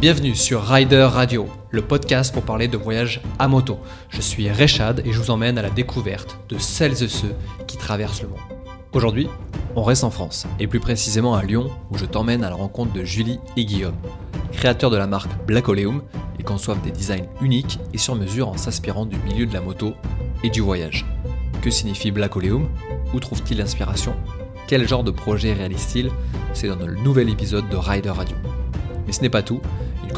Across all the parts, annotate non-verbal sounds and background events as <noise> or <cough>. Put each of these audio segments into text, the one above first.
Bienvenue sur Rider Radio, le podcast pour parler de voyage à moto. Je suis Rechad et je vous emmène à la découverte de celles et ceux qui traversent le monde. Aujourd'hui, on reste en France, et plus précisément à Lyon, où je t'emmène à la rencontre de Julie et Guillaume. Créateurs de la marque Black Oleum, ils conçoivent des designs uniques et sur mesure en s'inspirant du milieu de la moto et du voyage. Que signifie Black Oleum? Où trouve-t-il l'inspiration? Quel genre de projet réalise-t-il? C'est dans le nouvel épisode de Rider Radio. Mais ce n'est pas tout,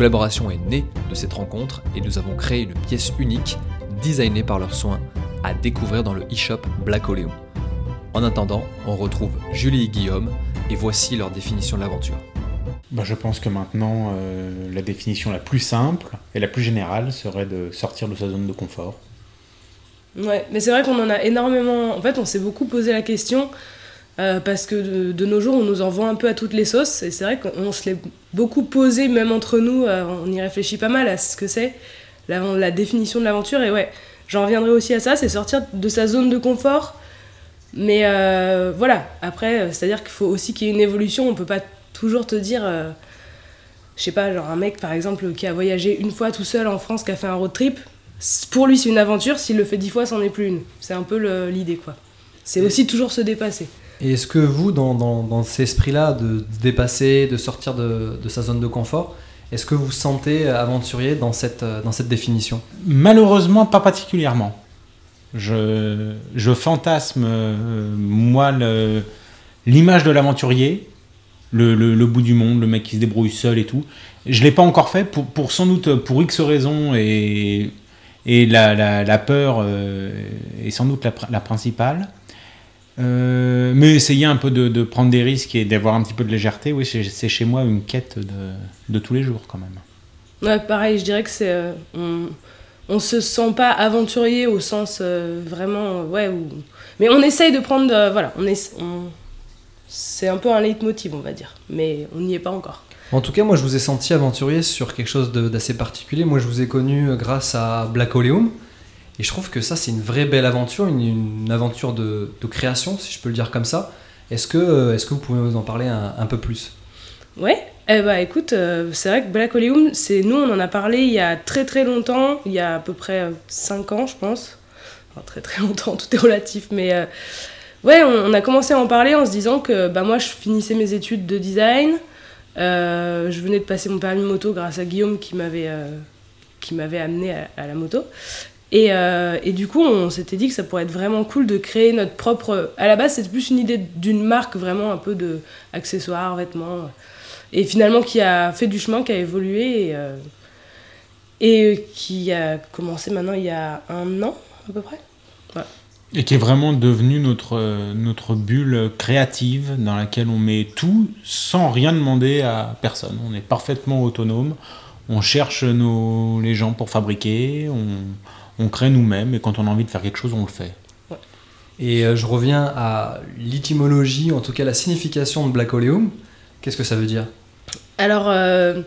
collaboration est née de cette rencontre et nous avons créé une pièce unique, designée par leurs soins, à découvrir dans le e-shop Black Oleum. En attendant, on retrouve Julie et Guillaume et voici leur définition de l'aventure. Bah, je pense que maintenant, euh, la définition la plus simple et la plus générale serait de sortir de sa zone de confort. Ouais, mais c'est vrai qu'on en a énormément. En fait, on s'est beaucoup posé la question euh, parce que de, nos jours, on nous en vend un peu à toutes les sauces. Et c'est vrai qu'on se l'est beaucoup posé, même entre nous. Euh, on y réfléchit pas mal à ce que c'est, la, la, définition de l'aventure. Et ouais, j'en reviendrai aussi à ça c'est sortir de sa zone de confort. Mais euh, voilà, après, c'est-à-dire qu'il faut aussi qu'il y ait une évolution. On peut pas toujours te dire. je sais pas, genre un mec par exemple qui a voyagé une fois tout seul en France, qui a fait un road trip, pour lui c'est une aventure, s'il le fait dix fois, c'en est plus une. C'est un peu l'idée quoi. C'est aussi toujours se dépasser. Et est-ce que vous, dans, cet esprit-là, de, dépasser, de sortir de, sa zone de confort, est-ce que vous sentez aventurier dans cette, cette définition? Malheureusement, pas particulièrement. Je, fantasme, euh, moi, l'image de l'aventurier, le, bout du monde, le mec qui se débrouille seul et tout. Je ne l'ai pas encore fait, pour, sans doute pour X raisons, et, la, peur euh, est sans doute la principale. Euh, mais essayer un peu de, prendre des risques et d'avoir un petit peu de légèreté, oui, c'est chez moi une quête de, tous les jours quand même. Ouais, pareil, je dirais que c'est. Euh, on, on se sent pas aventurier au sens euh, vraiment. ouais, mais on essaye de prendre. voilà, on est, c'est un peu un leitmotiv, on va dire. Mais on n'y est pas encore. En tout cas, moi, je vous ai senti aventurier sur quelque chose d'assez particulier. Moi, je vous ai connu grâce à Black Oleum. Et je trouve que ça, c'est une vraie belle aventure, une, aventure de, création, si je peux le dire comme ça. Est-ce que, euh, est que vous pouvez nous en parler un, peu plus? Ouais, eh bah, écoute, euh, c'est vrai que Black Oleum, nous, on en a parlé il y a très très longtemps, il y a à peu près 5 ans, je pense. Enfin, très très <laughs> longtemps, tout est relatif, mais euh, ouais, on, a commencé à en parler en se disant que bah, moi, je finissais mes études de design. je venais de passer mon permis moto grâce à Guillaume qui m'avait amené à, la moto. Et, euh, et, du coup, on s'était dit que ça pourrait être vraiment cool de créer notre propre. À la base, c'était plus une idée d'une marque vraiment un peu de accessoires, vêtements. Et finalement, qui a fait du chemin, qui a évolué et, euh, et qui a commencé maintenant il y a un an à peu près. Et qui est vraiment devenu notre, notre bulle créative dans laquelle on met tout sans rien demander à personne. On est parfaitement autonome. On cherche nos, les gens pour fabriquer. On crée nous-mêmes et quand on a envie de faire quelque chose, on le fait. Et euh, je reviens à l'étymologie, en tout cas la signification de Black Oleum. Qu'est-ce que ça veut dire? Alors, euh,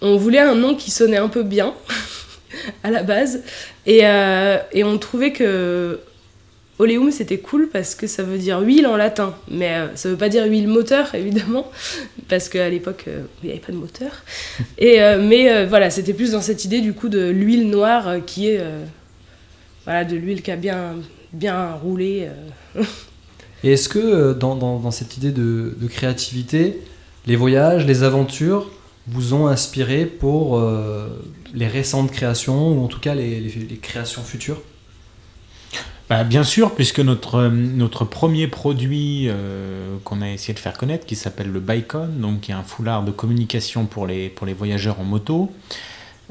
on voulait un nom qui sonnait un peu bien <laughs> à la base. Et, euh, et on trouvait que Oleum c'était cool parce que ça veut dire huile en latin. Mais ça veut pas dire huile moteur, <laughs> évidemment, parce qu'à l'époque, il n'y avait pas de moteur. <laughs> Et, mais voilà, c'était plus dans cette idée du coup de l'huile noire qui est voilà, de l'huile qui a bien, bien roulé. Euh. <laughs> Et est-ce que euh, dans, dans, cette idée de, de, créativité, les voyages, les aventures vous ont inspiré pour euh, les récentes créations, ou en tout cas les, les, créations futures? Bah, bien sûr, puisque notre, notre premier produit qu'on a essayé de faire connaître, qui s'appelle le Bicon, donc qui est un foulard de communication pour les, pour les voyageurs en moto,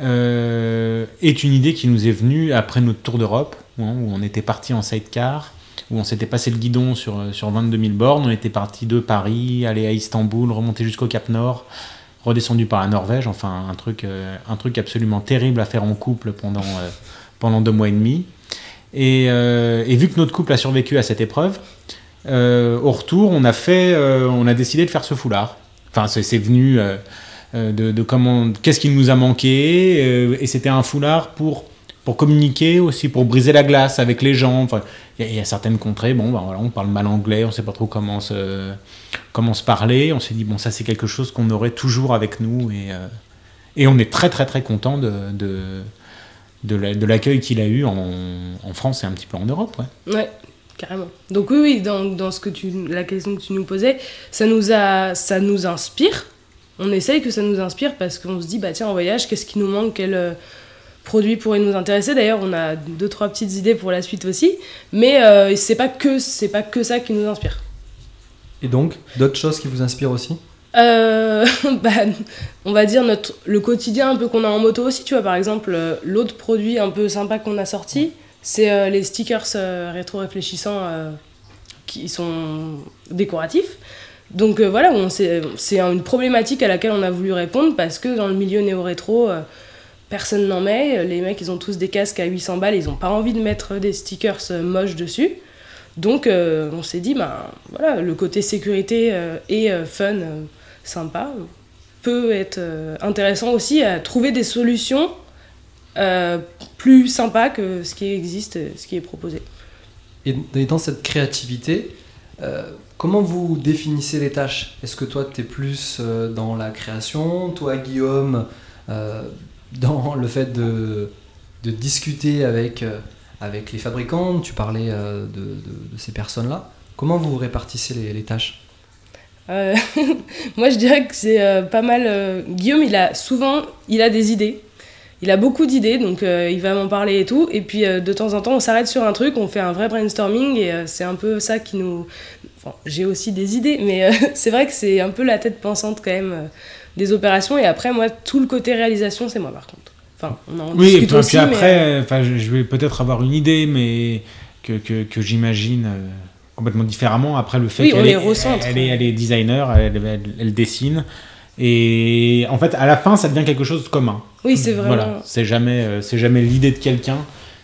euh, est une idée qui nous est venue après notre tour d'Europe, où, on était parti en sidecar, où on s'était passé le guidon sur, sur 22 000 bornes. On était parti de Paris, aller à Istanbul, remonter jusqu'au Cap Nord, redescendu par la Norvège. Enfin, un truc, euh, un truc absolument terrible à faire en couple pendant, euh, pendant deux mois et demi. Et, et, vu que notre couple a survécu à cette épreuve, au retour, on a, fait, on a décidé de faire ce foulard. Enfin, c'est venu euh, de, comment, qu'est-ce qui nous a manqué. Euh, et c'était un foulard pour, pour communiquer aussi, pour briser la glace avec les gens. Il y, a certaines contrées, bon, ben voilà, on parle mal anglais, on sait pas trop comment se, comment se parler. On s'est dit, bon, ça c'est quelque chose qu'on aurait toujours avec nous et, euh, Et on est très très très content de, de, de l'accueil qu'il a eu en, en, France et un petit peu en Europe. Ouais, ouais carrément. Donc oui, oui, dans, dans, ce que tu, la question que tu nous posais, ça nous, a, ça nous inspire. On essaye que ça nous inspire parce qu'on se dit, bah tiens, en voyage, qu'est-ce qui nous manque? Quel euh, produit pourrait nous intéresser? D'ailleurs, on a deux, trois petites idées pour la suite aussi. Mais euh, c'est pas, que, pas que ça qui nous inspire. Et donc, d'autres choses qui vous inspirent aussi? Euh, <laughs> bah, on va dire notre, le quotidien un peu qu'on a en moto aussi, tu vois, par exemple, euh, l'autre produit un peu sympa qu'on a sorti, c'est euh, les stickers rétro-réfléchissants qui sont décoratifs. Donc voilà, c'est une problématique à laquelle on a voulu répondre parce que dans le milieu néo-rétro, personne n'en met. Les mecs, ils ont tous des casques à 800 balles, ils n'ont pas envie de mettre des stickers moches dessus. Donc on s'est dit, bah, voilà, le côté sécurité et fun sympa peut être euh, intéressant aussi à trouver des solutions euh, plus sympas que ce qui existe, ce qui est proposé. Et dans cette créativité, euh, comment vous définissez les tâches? Est-ce que toi, tu es plus dans la création? Toi, Guillaume, dans le fait de, discuter avec, avec les fabricants Tu parlais de, ces personnes-là. Comment vous répartissez les, les tâches? Euh, <laughs> moi, je dirais que c'est euh, pas mal. Euh, Guillaume, il a souvent, il a des idées. Il a beaucoup d'idées, donc il va m'en parler et tout. Et puis de temps en temps, on s'arrête sur un truc, on fait un vrai brainstorming, et c'est un peu ça qui nous. Enfin, j'ai aussi des idées, mais <laughs> c'est vrai que c'est un peu la tête pensante quand même des opérations. Et après, moi, tout le côté réalisation, c'est moi par contre. Enfin, on en oui, et puis, après, enfin, je vais peut-être avoir une idée, mais que, que, que j'imagine complètement différemment. Après, le fait qu'elle est, elle est, elle est designer, elle, elle, dessine. Et en fait, à la fin, ça devient quelque chose de commun. Oui, c'est vraiment. Voilà, c'est jamais, euh, c'est jamais l'idée de quelqu'un.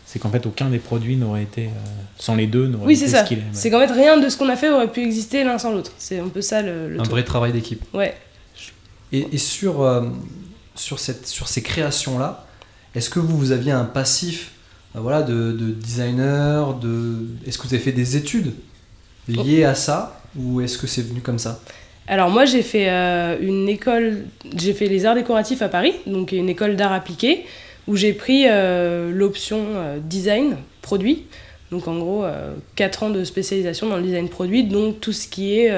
C'est qu'en fait, aucun des produits n'aurait été, euh, sans les deux, n'aurait oui, été ce qu'il est. C'est qu'en fait, rien de ce qu'on a fait aurait pu exister l'un sans l'autre. C'est un peu ça le. un vrai travail d'équipe. Ouais. Et, et sur, euh, sur, cette, sur ces créations-là, est-ce que vous, vous aviez un passif voilà, de, de designer de... Est-ce que vous avez fait des études lié à ça ou est-ce que c'est venu comme ça? Alors moi j'ai fait euh, une école, j'ai fait les arts décoratifs à Paris, donc une école d'art appliqué, où j'ai pris euh, l'option euh, design produit, donc en gros 4 ans de spécialisation dans le design produit, donc tout ce qui est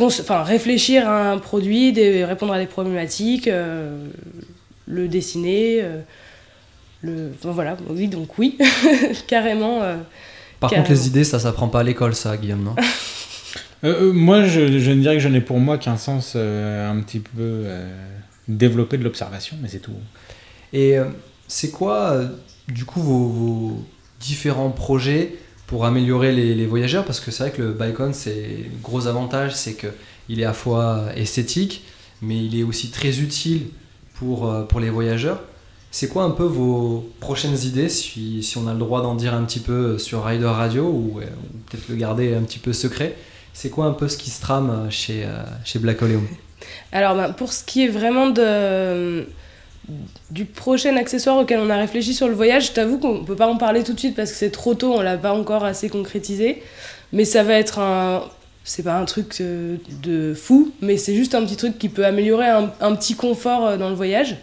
enfin, réfléchir à un produit, répondre à des problématiques, le dessiner, le, voilà, oui donc oui, <laughs> carrément par contre, les idées, ça s'apprend pas à l'école, ça, Guillaume, non? <laughs> euh, euh, Moi, je, ne dirais que je n'ai pour moi qu'un sens euh, un petit peu développé de l'observation, mais c'est tout. Et c'est quoi, du coup, vos, différents projets pour améliorer les, voyageurs? Parce que c'est vrai que le Bicon, c'est gros avantage, c'est qu'il est à la fois esthétique, mais il est aussi très utile pour, pour les voyageurs. C'est quoi un peu vos prochaines idées, si on a le droit d'en dire un petit peu sur Rider Radio, ou, peut-être le garder un petit peu secret? C'est quoi un peu ce qui se trame chez, euh, chez Black Oleum? Alors, ben, pour ce qui est vraiment de, du prochain accessoire auquel on a réfléchi sur le voyage, je t'avoue qu'on ne peut pas en parler tout de suite parce que c'est trop tôt, on l'a pas encore assez concrétisé. Mais ça va être un, c'est pas un truc euh, de fou, mais c'est juste un petit truc qui peut améliorer un, petit confort euh, dans le voyage.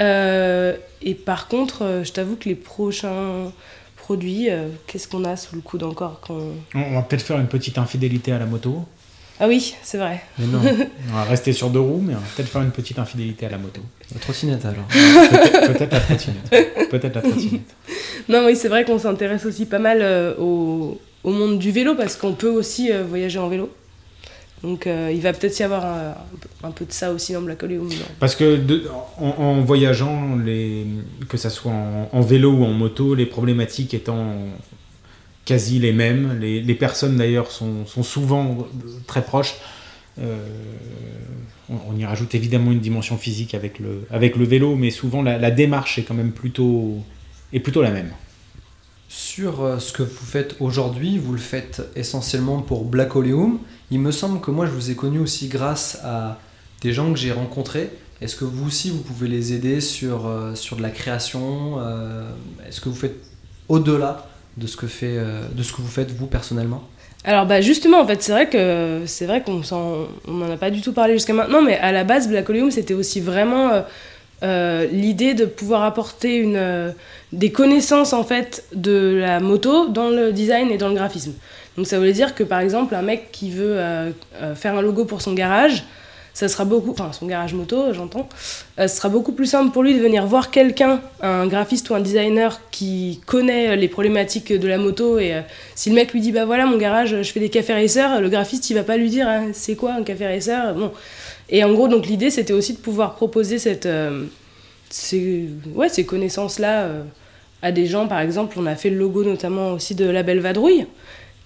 Euh, et par contre, euh, je t'avoue que les prochains produits, euh, qu'est-ce qu'on a sous le coude encore On va peut-être faire une petite infidélité à la moto. Ah oui, c'est vrai. Mais non, <laughs> on va rester sur deux roues, mais on va peut-être faire une petite infidélité à la moto. La trottinette alors. Peut-être la trottinette. Peut-être la trottinette. <laughs> Non, oui, c'est vrai qu'on s'intéresse aussi pas mal au, au, monde du vélo parce qu'on peut aussi voyager en vélo. Donc euh, il va peut-être y avoir un, peu de ça aussi dans Black Oleum. Parce que en, voyageant, que ce soit en, vélo ou en moto, les problématiques étant quasi les mêmes, les, personnes d'ailleurs sont, souvent très proches. Euh, on, y rajoute évidemment une dimension physique avec le, vélo, mais souvent la, démarche est quand même plutôt la même. Sur euh, ce que vous faites aujourd'hui, vous le faites essentiellement pour Black Oleum. Il me semble que moi je vous ai connu aussi grâce à des gens que j'ai rencontrés. Est-ce que vous aussi vous pouvez les aider sur, euh, sur de la création euh, Est-ce que vous faites au-delà de ce que fait de ce que vous faites vous personnellement? Alors bah justement en fait c'est vrai que c'est vrai qu'on n'en a pas du tout parlé jusqu'à maintenant mais à la base Black Oleum c'était aussi vraiment l'idée de pouvoir apporter une, des connaissances en fait de la moto dans le design et dans le graphisme. Donc ça voulait dire que par exemple un mec qui veut faire un logo pour son garage, ça sera beaucoup, enfin son garage moto, j'entends, euh, ce sera beaucoup plus simple pour lui de venir voir quelqu'un, un graphiste ou un designer qui connaît les problématiques de la moto. Et euh, si le mec lui dit, bah voilà, mon garage, je fais des cafés racers, le graphiste, il va pas lui dire, hein, c'est quoi un café racer Bon. Et en gros, donc l'idée, c'était aussi de pouvoir proposer cette, euh, ces, ouais, ces connaissances-là à des gens. Par exemple, on a fait le logo notamment aussi de la Belle Vadrouille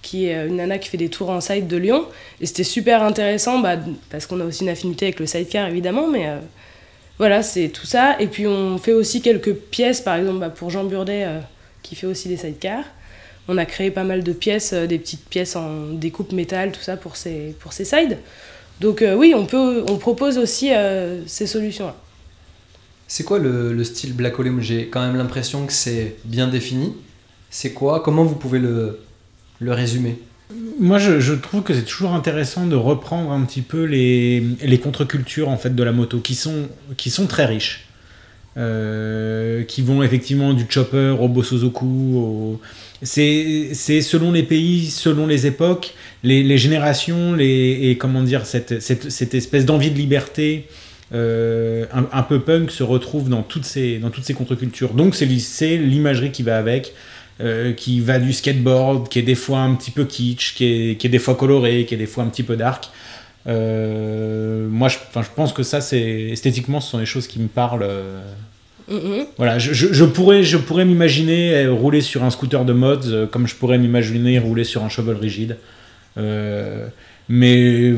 qui est une nana qui fait des tours en side de Lyon. Et c'était super intéressant, bah, parce qu'on a aussi une affinité avec le sidecar évidemment, mais euh, voilà, c'est tout ça. Et puis on fait aussi quelques pièces, par exemple bah, pour Jean Burdet, euh, qui fait aussi des sidecars. On a créé pas mal de pièces, euh, des petites pièces en découpe métal, tout ça pour ces, pour ces sides. Donc oui, on, peut, on propose aussi ces solutions-là. C'est quoi le, le, style Black Oleum J'ai quand même l'impression que c'est bien défini. C'est quoi? Comment vous pouvez le, le résumé moi, je, trouve que c'est toujours intéressant de reprendre un petit peu les, les contre-cultures en fait de la moto, qui sont, qui sont très riches, euh, qui vont effectivement du chopper au Bosozoku. C'est selon les pays, selon les époques, les, générations, les, et comment dire, cette, espèce d'envie de liberté euh, un, peu punk se retrouve dans toutes ces, contre-cultures. Donc c'est l'imagerie qui va avec. Euh, qui va du skateboard, qui est des fois un petit peu kitsch, qui est, des fois coloré, qui est des fois un petit peu dark. Moi, je, pense que ça, esthétiquement, ce sont des choses qui me parlent. Euh. Mm-hmm. Voilà, je, je, pourrais, je pourrais m'imaginer rouler sur un scooter de mods comme je pourrais m'imaginer rouler sur un shovel rigide. mais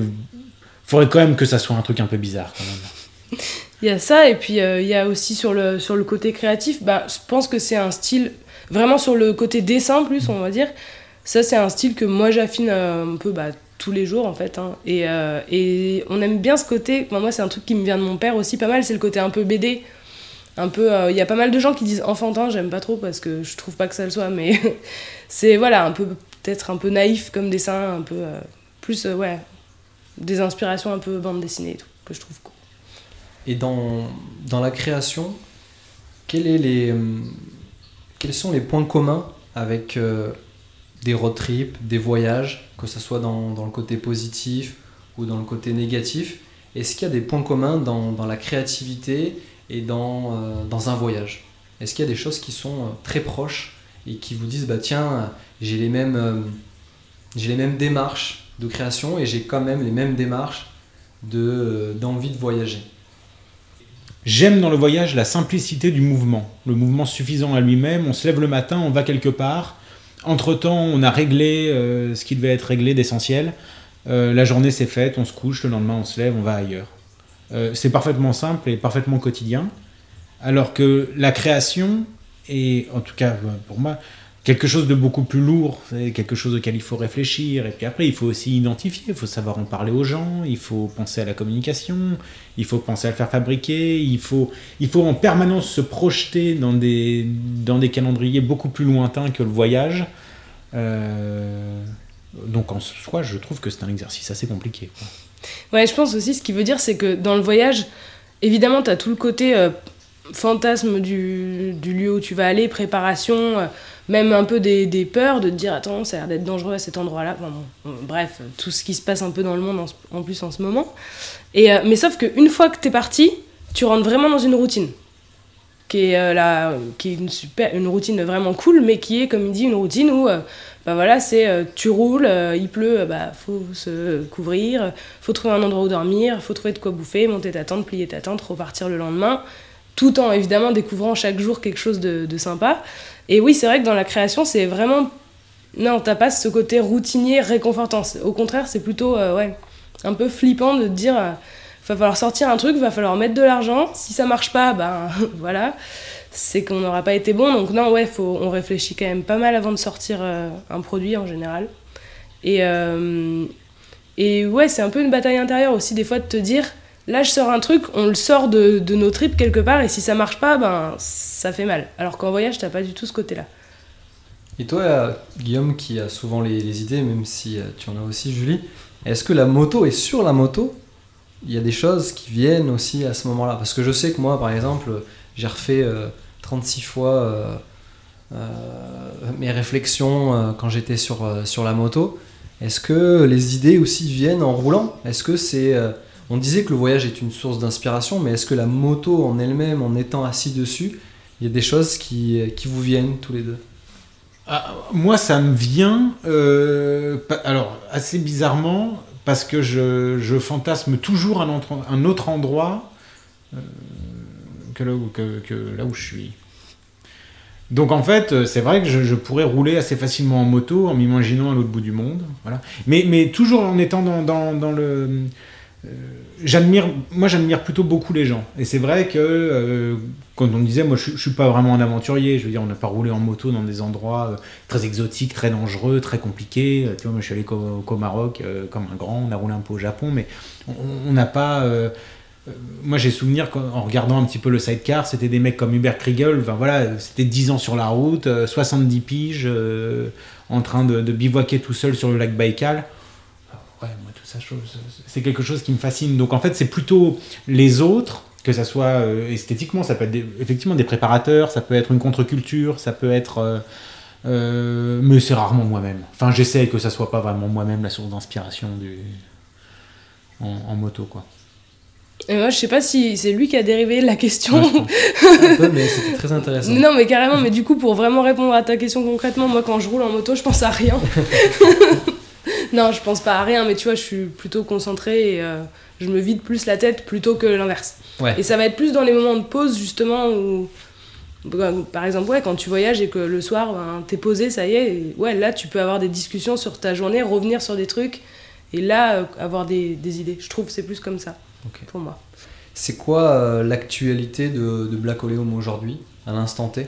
faudrait quand même que ça soit un truc un peu bizarre quand même. <laughs> Il y a ça, et puis il y a aussi sur le, sur le côté créatif, bah, je pense que c'est un style Vraiment sur le côté dessin plus, on va dire. Ça, c'est un style que moi j'affine euh, un peu bah, tous les jours en fait. Hein. Et, euh, et, on aime bien ce côté. moi, c'est un truc qui me vient de mon père aussi pas mal. C'est le côté un peu BD. Un peu. Euh, il y a pas mal de gens qui disent enfantin. J'aime pas trop parce que je trouve pas que ça le soit. Mais <laughs> c'est voilà un peu peut-être un peu naïf comme dessin, un peu plus ouais des inspirations un peu bande dessinée et tout que je trouve cool. Et dans dans la création, quel est les quels sont les points communs avec euh, des road trips, des voyages, que ce soit dans, dans, le côté positif ou dans le côté négatif? Est-ce qu'il y a des points communs dans, dans la créativité? Et dans, euh, dans un voyage Est-ce qu'il y a des choses qui sont euh, très proches et qui vous disent bah tiens j'ai les mêmes j'ai les mêmes démarches de création et j'ai quand même les mêmes démarches de d'envie de voyager? J'aime dans le voyage la simplicité du mouvement, le mouvement suffisant à lui-même. On se lève le matin, on va quelque part. Entre-temps, on a réglé euh, ce qui devait être réglé d'essentiel. Euh, la journée s'est faite, on se couche, le lendemain on se lève, on va ailleurs. Euh, c'est parfaitement simple et parfaitement quotidien. Alors que la création, et en tout cas pour moi, quelque chose de beaucoup plus lourd, quelque chose auquel il faut réfléchir. Et puis après, il faut aussi identifier, il faut savoir en parler aux gens, il faut penser à la communication, il faut penser à le faire fabriquer, il faut, il faut en permanence se projeter dans des, dans des calendriers beaucoup plus lointains que le voyage. Euh, donc en soi, je trouve que c'est un exercice assez compliqué. Ouais, je pense aussi, ce qui veut dire, c'est que dans le voyage, évidemment, tu as tout le côté euh, fantasme du, lieu où tu vas aller, préparation. Euh, même un peu des, peurs de te dire attends ça a l'air d'être dangereux à cet endroit-là bref tout ce qui se passe un peu dans le monde en, plus en ce moment et euh, mais sauf qu'une fois que t'es parti tu rentres vraiment dans une routine qui est euh, la, qui est une super une routine vraiment cool mais qui est comme il dit une routine où euh, bah voilà c'est tu roules il pleut bah faut se couvrir faut trouver un endroit où dormir faut trouver de quoi bouffer monter ta tente plier ta tente repartir le lendemain tout en évidemment découvrant chaque jour quelque chose de, sympa et oui, c'est vrai que dans la création, c'est vraiment. Non, t'as pas ce côté routinier réconfortant. Au contraire, c'est plutôt euh, ouais, un peu flippant de te dire euh, va falloir sortir un truc, va falloir mettre de l'argent. Si ça marche pas, ben <laughs> voilà, c'est qu'on n'aura pas été bon. Donc, non, ouais, faut, on réfléchit quand même pas mal avant de sortir euh, un produit en général. Et, et ouais, c'est un peu une bataille intérieure aussi, des fois, de te dire Là, je sors un truc, on le sort de, de, nos tripes quelque part, et si ça marche pas, ben ça fait mal. Alors qu'en voyage, t'as pas du tout ce côté-là. Et toi, Guillaume, qui a souvent les, idées, même si euh, tu en as aussi, Julie, est-ce que la moto est sur la moto il y a des choses qui viennent aussi à ce moment-là. Parce que je sais que moi, par exemple, j'ai refait 36 fois mes réflexions quand j'étais sur, sur la moto. Est-ce que les idées aussi viennent en roulant? Est-ce que c'est on disait que le voyage est une source d'inspiration, mais est-ce que la moto en elle-même, en étant assis dessus, il y a des choses qui, qui vous viennent tous les deux? Ah, Moi, ça me vient, euh, alors assez bizarrement, parce que je, fantasme toujours un, autre endroit euh, que, là où, que, là je suis. Donc en fait, euh, c'est vrai que je, pourrais rouler assez facilement en moto en m'imaginant à l'autre bout du monde. Mais, toujours en étant dans, dans le j'admire, moi j'admire plutôt beaucoup les gens. Et c'est vrai que euh, quand on disait, moi je, je, suis pas vraiment un aventurier, je veux dire, on n'a pas roulé en moto dans des endroits euh, très exotiques, très dangereux, très compliqués. tu vois, moi je suis allé au, Maroc comme un grand, on a roulé un peu au Japon, mais on n'a pas. moi j'ai souvenir qu'en regardant un petit peu le sidecar, c'était des mecs comme Hubert Kriegel, voilà, c'était 10 ans sur la route, 70 piges, en train de, de bivouaquer tout seul sur le lac Baïkal ouais, moi, tout ça, c'est quelque chose qui me fascine. Donc en fait, c'est plutôt les autres, que ça soit euh, esthétiquement, ça peut être effectivement des préparateurs, ça peut être une contre-culture, ça peut être. Euh, euh, mais c'est rarement moi-même. Enfin, j'essaie que ça soit pas vraiment moi-même la source d'inspiration du en, moto, quoi. Et moi, je sais pas si c'est lui qui a dérivé la question. <laughs> un peu, mais c'était très intéressant. Non, mais carrément, mais du coup, pour vraiment répondre à ta question concrètement, moi, quand je roule en moto, je pense à rien. <laughs> <laughs> non, je pense pas à rien, mais tu vois, je suis plutôt concentrée et euh, je me vide plus la tête plutôt que l'inverse. Et ça va être plus dans les moments de pause, justement, où. Par exemple, ouais, quand tu voyages et que le soir, ben, t'es posé, ça y est, ouais, là, tu peux avoir des discussions sur ta journée, revenir sur des trucs, et là, euh, avoir des, idées. Je trouve que c'est plus comme ça, pour moi. C'est quoi euh, l'actualité de, de, Black Oleum aujourd'hui, à l'instant T?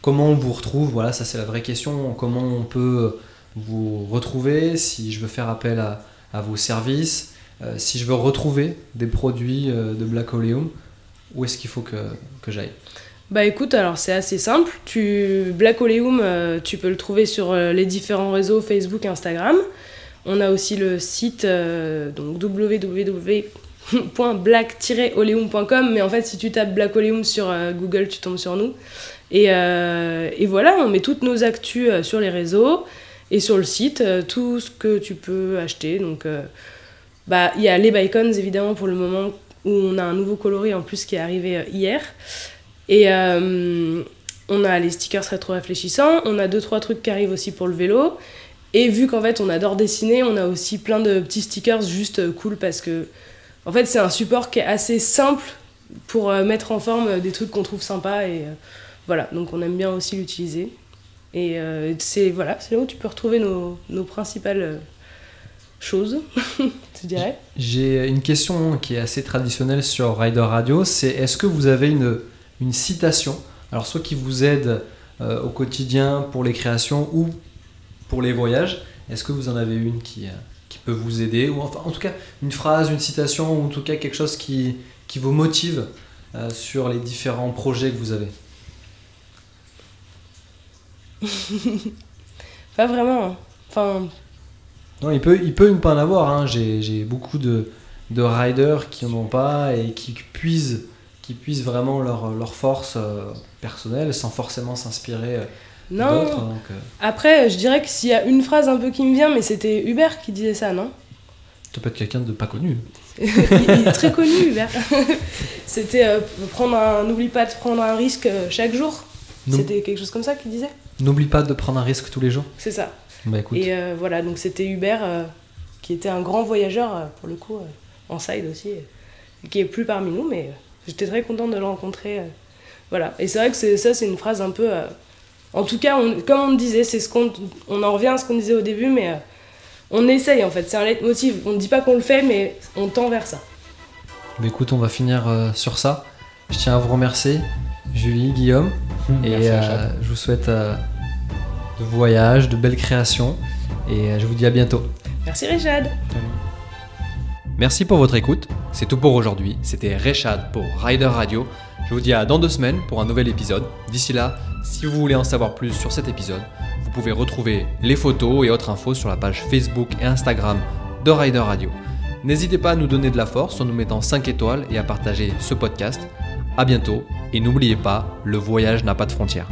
Comment on vous retrouve? Voilà, ça c'est la vraie question. Comment on peut vous retrouver, si je veux faire appel à, vos services, euh, si je veux retrouver des produits euh, de Black Oleum, où est-ce qu'il faut que, j'aille? Bah écoute, alors c'est assez simple. Tu, Black Oleum, euh, tu peux le trouver sur les différents réseaux Facebook Instagram. On a aussi le site donc www.black-oleum.com, mais en fait si tu tapes Black Oleum sur Google, tu tombes sur nous. Et, et, voilà, on met toutes nos actus sur les réseaux. Et sur le site, euh, tout ce que tu peux acheter. Donc, euh, bah, il y a les Bicons évidemment pour le moment où on a un nouveau coloris en plus qui est arrivé euh, hier. Et on a les stickers rétro réfléchissants. On a deux trois trucs qui arrivent aussi pour le vélo. Et vu qu'en fait on adore dessiner, on a aussi plein de petits stickers juste cool parce que en fait c'est un support qui est assez simple pour mettre en forme des trucs qu'on trouve sympas et voilà donc on aime bien aussi l'utiliser. Et euh, c'est voilà, là où tu peux retrouver nos, principales euh, choses, <laughs> tu dirais. J'ai une question qui est assez traditionnelle sur Rider Radio, c'est est-ce que vous avez une, une citation, alors soit qui vous aide euh, au quotidien pour les créations ou pour les voyages, est-ce que vous en avez une qui, qui peut vous aider, ou enfin en tout cas une phrase, une citation, ou en tout cas quelque chose qui, qui vous motive sur les différents projets que vous avez? Pas vraiment. Hein. Enfin. Non, il peut, il peut ne pas en avoir. Hein. J'ai beaucoup de, de riders qui n'en ont pas et qui puisent, qui puisent vraiment leur, leur force euh, personnelle sans forcément s'inspirer. Euh, non. Euh. Après, je dirais que s'il y a une phrase un peu qui me vient, mais c'était Hubert qui disait ça, non? Tu peux être quelqu'un de pas connu. <laughs> il, est très connu, Hubert. <laughs> c'était prendre un, n'oublie pas de prendre un risque chaque jour. C'était quelque chose comme ça qu'il disait? N'oublie pas de prendre un risque tous les jours. C'est ça. Bah, écoute. Et euh, voilà, donc c'était Hubert, euh, qui était un grand voyageur, euh, pour le coup, en side aussi, qui est plus parmi nous, mais j'étais très contente de le rencontrer. voilà. Et c'est vrai que ça, c'est une phrase un peu. en tout cas, on, comme on le disait, c'est ce qu'on. On en revient à ce qu'on disait au début, mais on essaye en fait. C'est un leitmotiv. On ne dit pas qu'on le fait, mais on tend vers ça. Bah, écoute, on va finir sur ça. Je tiens à vous remercier, Julie, Guillaume. Et euh, je vous souhaite euh, de voyages, de belles créations. Et euh, je vous dis à bientôt. Merci Richard. Merci pour votre écoute. C'est tout pour aujourd'hui. C'était Richard pour Rider Radio. Je vous dis à dans deux semaines pour un nouvel épisode. D'ici là, si vous voulez en savoir plus sur cet épisode, vous pouvez retrouver les photos et autres infos sur la page Facebook et Instagram de Rider Radio. N'hésitez pas à nous donner de la force en nous mettant 5 étoiles et à partager ce podcast. A bientôt et n'oubliez pas, le voyage n'a pas de frontières.